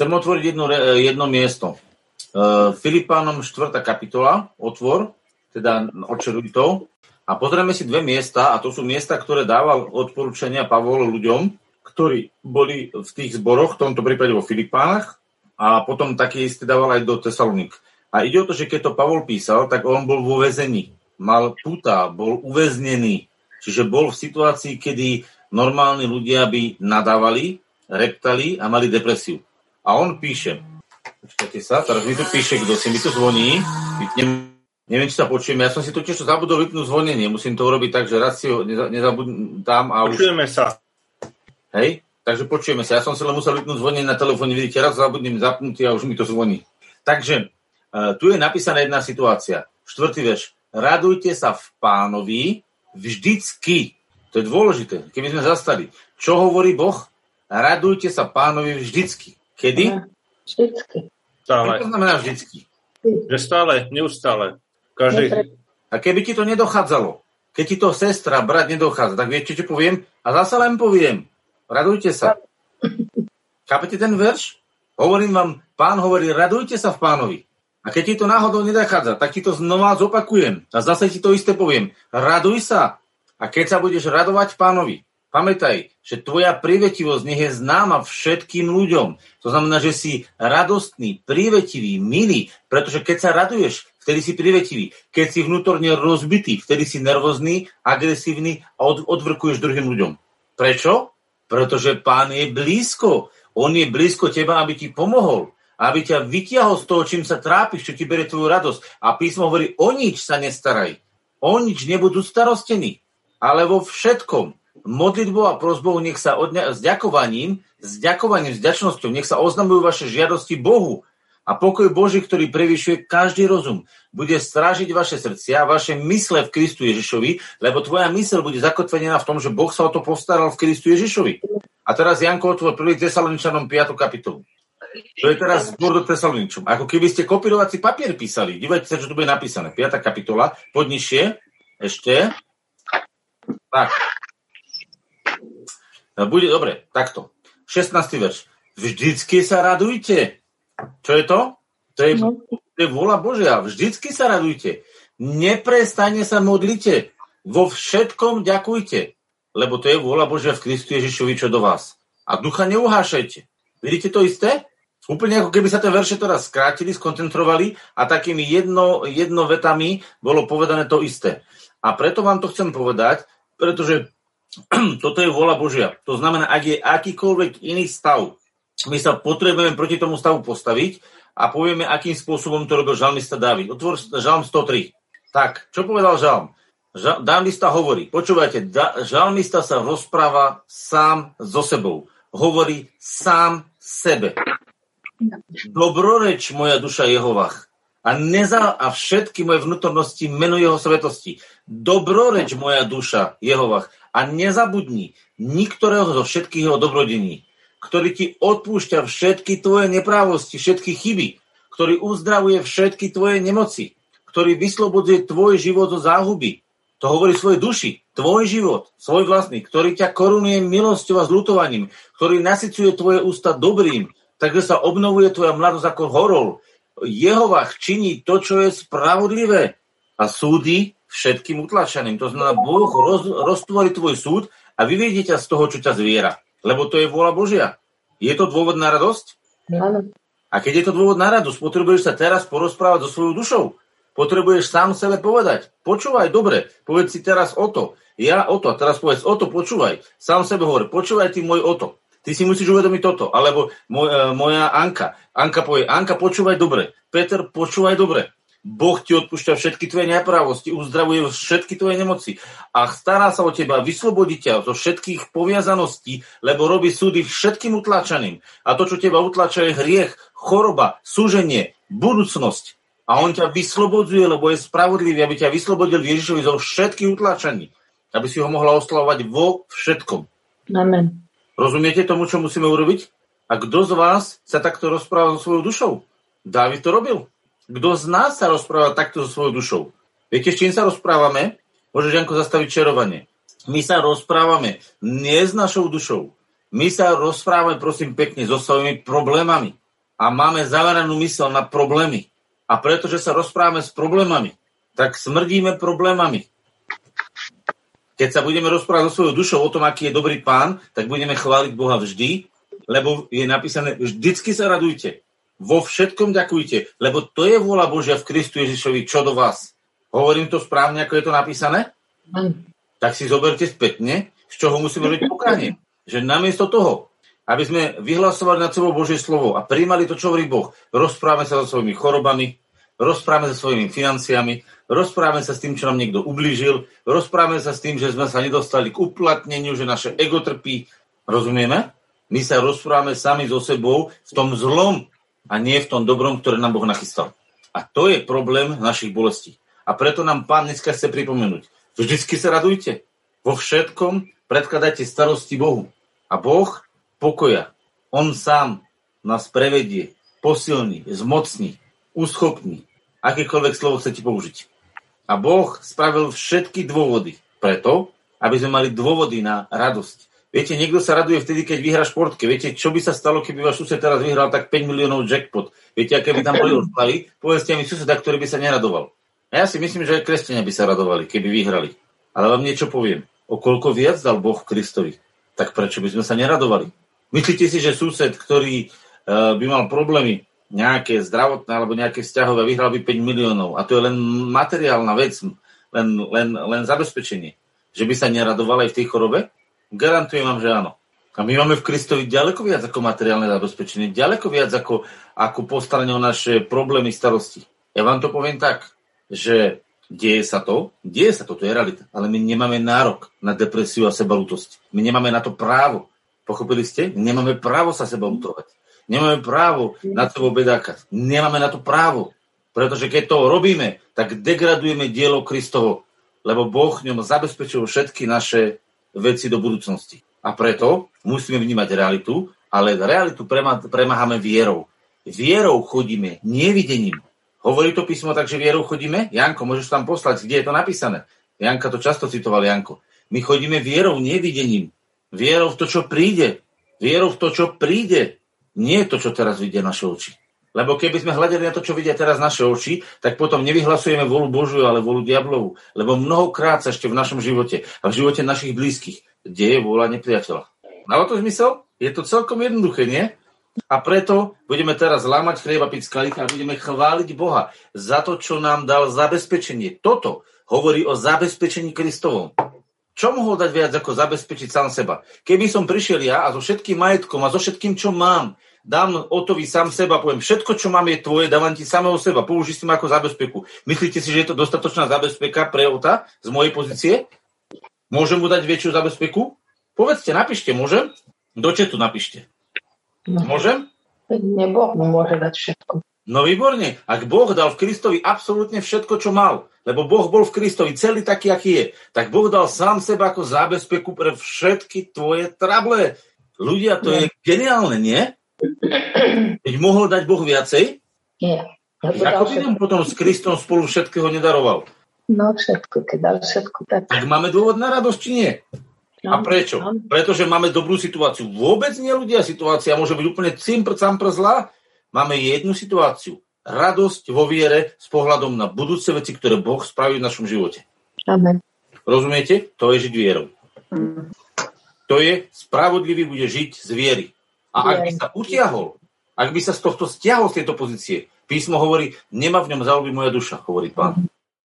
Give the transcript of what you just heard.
Chcem otvoriť jedno, jedno miesto. Filipánom 4. kapitola, otvor, teda očeruj to. A pozrieme si dve miesta, a to sú miesta, ktoré dával odporúčania Pavol ľuďom, ktorí boli v tých zboroch, v tomto prípade vo Filipánach, a potom taký istý dával aj do Tesalonik. A ide o to, že keď to Pavol písal, tak on bol vo väzení. Mal puta, bol uväznený. Čiže bol v situácii, kedy normálni ľudia by nadávali, reptali a mali depresiu. A on píše, počkajte sa, teraz mi tu píše, kto si mi tu zvoní, vypnem Neviem, či sa počujeme. Ja som si totiž zabudol vypnúť zvonenie. Musím to urobiť tak, že raz si ho nezabudnem tam a už... Počujeme sa. Hej? Takže počujeme sa. Ja som si len musel vypnúť zvonenie na telefóne. Vidíte, raz zabudnem zapnutý a už mi to zvoní. Takže uh, tu je napísaná jedna situácia. Štvrtý verš. Radujte sa v pánovi vždycky. To je dôležité. Keby sme zastali. Čo hovorí Boh? Radujte sa pánovi vždycky. Kedy? Vždycky. Stále. To znamená vždycky? Že stále, neustále. Každý... A keby ti to nedochádzalo, keď ti to sestra, brat nedochádza, tak viete, čo poviem? A zase len poviem, radujte sa. Chápete ten verš? Hovorím vám, pán hovorí, radujte sa v pánovi. A keď ti to náhodou nedochádza, tak ti to znova zopakujem. A zase ti to isté poviem. Raduj sa. A keď sa budeš radovať pánovi, pamätaj, že tvoja privetivosť nech je známa všetkým ľuďom. To znamená, že si radostný, privetivý, milý, pretože keď sa raduješ, vtedy si privetivý. Keď si vnútorne rozbitý, vtedy si nervózny, agresívny a od, odvrkuješ druhým ľuďom. Prečo? Pretože pán je blízko. On je blízko teba, aby ti pomohol. Aby ťa vytiahol z toho, čím sa trápiš, čo ti berie tvoju radosť. A písmo hovorí, o nič sa nestaraj. O nič nebudú starostení. Ale vo všetkom modlitbou a prozbou nech sa odňa- s ďakovaním, s ďakovaním, s ďačnosťou, nech sa oznamujú vaše žiadosti Bohu a pokoj Boží, ktorý prevyšuje každý rozum, bude strážiť vaše srdcia, vaše mysle v Kristu Ježišovi, lebo tvoja mysel bude zakotvená v tom, že Boh sa o to postaral v Kristu Ježišovi. A teraz Janko otvor 1. Tesaloničanom 5. kapitolu. To je teraz zbor do Tesaloničom. Ako keby ste kopírovací papier písali. Dívajte sa, čo tu bude napísané. 5. kapitola, podnižšie, ešte. Tak. No, bude dobre, takto. 16. verš. Vždycky sa radujte. Čo je to? To je, no. to je vôľa Božia. Vždycky sa radujte. Neprestane sa modlite. Vo všetkom ďakujte. Lebo to je vôľa Božia v Kristu Ježišovi, čo do vás. A ducha neuhášajte. Vidíte to isté? Úplne ako keby sa tie verše teraz skrátili, skoncentrovali a takými jedno, jedno vetami bolo povedané to isté. A preto vám to chcem povedať, pretože toto je vôľa Božia. To znamená, ak je akýkoľvek iný stav, my sa potrebujeme proti tomu stavu postaviť a povieme, akým spôsobom to robil žalmista Dávid. Otvor žalm 103. Tak, čo povedal žalm? Žalmista hovorí, počúvajte, žalmista sa rozpráva sám so sebou. Hovorí sám sebe. Dobroreč moja duša Jehovach a, neza, a všetky moje vnútornosti menu jeho svetosti. Dobroreč moja duša Jehovach a nezabudni niktorého zo všetkých jeho dobrodení ktorý ti odpúšťa všetky tvoje neprávosti, všetky chyby, ktorý uzdravuje všetky tvoje nemoci, ktorý vyslobodzuje tvoj život zo záhuby. To hovorí svojej duši, tvoj život, svoj vlastný, ktorý ťa korunuje milosťou a zlutovaním, ktorý nasycuje tvoje ústa dobrým, takže sa obnovuje tvoja mladosť ako horol. Jehovach činí to, čo je spravodlivé a súdy všetkým utlačeným. To znamená, Boh roz, roztvorí tvoj súd a vyvedie ťa z toho, čo ťa zviera. Lebo to je vôľa Božia. Je to dôvod na radosť? Áno. A keď je to dôvod na radosť, potrebuješ sa teraz porozprávať so svojou dušou. Potrebuješ sám sebe povedať, počúvaj, dobre, povedz si teraz o to, ja o to, a teraz povedz o to, počúvaj. Sám sebe hovor, počúvaj ty môj o to. Ty si musíš uvedomiť toto. Alebo moj, e, moja Anka. Anka povie, Anka, počúvaj dobre. Peter, počúvaj dobre. Boh ti odpúšťa všetky tvoje neprávosti, uzdravuje všetky tvoje nemoci a stará sa o teba, vyslobodí ťa zo všetkých poviazaností, lebo robí súdy všetkým utlačaným. A to, čo teba utlača, je hriech, choroba, súženie, budúcnosť. A on ťa vyslobodzuje, lebo je spravodlivý, aby ťa vyslobodil Ježišovi zo všetkých utlačaní. Aby si ho mohla oslavovať vo všetkom. Amen. Rozumiete tomu, čo musíme urobiť? A kto z vás sa takto rozpráva so svojou dušou? Dávid to robil. Kto z nás sa rozpráva takto so svojou dušou? Viete, s čím sa rozprávame? Môže Janko zastaviť čarovanie. My sa rozprávame nie s našou dušou. My sa rozprávame, prosím, pekne so svojimi problémami. a máme zaveranú mysel na problémy. A pretože sa rozprávame s problémami, tak smrdíme problémami. Keď sa budeme rozprávať so svojou dušou o tom, aký je dobrý pán, tak budeme chváliť Boha vždy, lebo je napísané, vždycky sa radujte. Vo všetkom ďakujte, lebo to je vôľa Božia v Kristu Ježišovi, čo do vás. Hovorím to správne, ako je to napísané? Tak si zoberte spätne, z čoho musíme robiť pokánie. Že namiesto toho, aby sme vyhlasovali nad sebou Božie slovo a príjmali to, čo hovorí Boh. Rozprávame sa so svojimi chorobami, rozprávame sa so svojimi financiami, rozprávame sa s tým, čo nám niekto ublížil, rozprávame sa s tým, že sme sa nedostali k uplatneniu, že naše ego trpí. Rozumieme? My sa rozprávame sami so sebou v tom zlom a nie v tom dobrom, ktoré nám Boh nachystal. A to je problém našich bolestí. A preto nám Pán dneska chce pripomenúť. Vždycky sa radujte. Vo všetkom predkladajte starosti Bohu. A Boh pokoja. On sám nás prevedie, posilní, zmocní, uschopní. Akékoľvek slovo chcete použiť. A Boh spravil všetky dôvody preto, aby sme mali dôvody na radosť. Viete, niekto sa raduje vtedy, keď vyhrá športke. Viete, čo by sa stalo, keby váš sused teraz vyhral tak 5 miliónov jackpot? Viete, aké by tam boli rozplavy? Povedzte mi suseda, ktorý by sa neradoval. A ja si myslím, že aj kresťania by sa radovali, keby vyhrali. Ale vám niečo poviem. O koľko viac dal Boh Kristovi? Tak prečo by sme sa neradovali? Myslíte si, že sused, ktorý uh, by mal problémy nejaké zdravotné alebo nejaké vzťahové, vyhral by 5 miliónov a to je len materiálna vec, len, len, len zabezpečenie. Že by sa neradoval aj v tej chorobe? Garantujem vám, že áno. A my máme v Kristovi ďaleko viac ako materiálne zabezpečenie, ďaleko viac ako, ako postaranie o naše problémy, starosti. Ja vám to poviem tak, že deje sa to, deje sa to, to je realita, ale my nemáme nárok na depresiu a sebalutosť. My nemáme na to právo. Pochopili ste? Nemáme právo sa seba utovať. Nemáme právo na sebou bedáka. Nemáme na to právo. Pretože keď to robíme, tak degradujeme dielo Kristovo. Lebo Boh ňom zabezpečil všetky naše veci do budúcnosti. A preto musíme vnímať realitu, ale realitu premáhame vierou. Vierou chodíme, nevidením. Hovorí to písmo tak, že vierou chodíme? Janko, môžeš tam poslať, kde je to napísané? Janka to často citoval, Janko. My chodíme vierou, nevidením. Vierou v to, čo príde. Vierou v to, čo príde. Nie to, čo teraz vidia naše oči. Lebo keby sme hľadali na to, čo vidia teraz naše oči, tak potom nevyhlasujeme volu Božiu, ale volu diablovu. Lebo mnohokrát sa ešte v našom živote a v živote našich blízkych deje vôľa nepriateľa. Malo to zmysel? Je to celkom jednoduché, nie? A preto budeme teraz lámať chlieba, piť z a budeme chváliť Boha za to, čo nám dal zabezpečenie. Toto hovorí o zabezpečení Kristovom. Čo mohol dať viac ako zabezpečiť sám seba? Keby som prišiel ja a so všetkým majetkom a so všetkým, čo mám, dám Otovi sám seba, poviem, všetko, čo mám, je tvoje, dávam ti samého seba, použij si ma ako zabezpeku. Myslíte si, že je to dostatočná zabezpeka pre Ota z mojej pozície? Môžem mu dať väčšiu zabezpeku? Povedzte, napíšte, môžem? Do četu napíšte. No. Môžem? Nebo mu môže dať všetko. No výborne. Ak Boh dal v Kristovi absolútne všetko, čo mal, lebo Boh bol v Kristovi celý taký, aký je, tak Boh dal sám seba ako zábezpeku pre všetky tvoje trable. Ľudia, to je geniálne, nie? Keď mohol dať Boh viacej, nie. Ako by nám potom s Kristom spolu všetkého nedaroval? No všetko, keď dal všetko, tak... Tak máme dôvod na radosť, či nie? No, a prečo? No. Pretože máme dobrú situáciu. Vôbec nie ľudia. Situácia môže byť úplne cimpr, campr zlá máme jednu situáciu. Radosť vo viere s pohľadom na budúce veci, ktoré Boh spraví v našom živote. Amen. Rozumiete? To je žiť vierou. Mm. To je, spravodlivý bude žiť z viery. A ak by sa utiahol, ak by sa z tohto stiahol z tejto pozície, písmo hovorí, nemá v ňom zaoby moja duša, hovorí pán.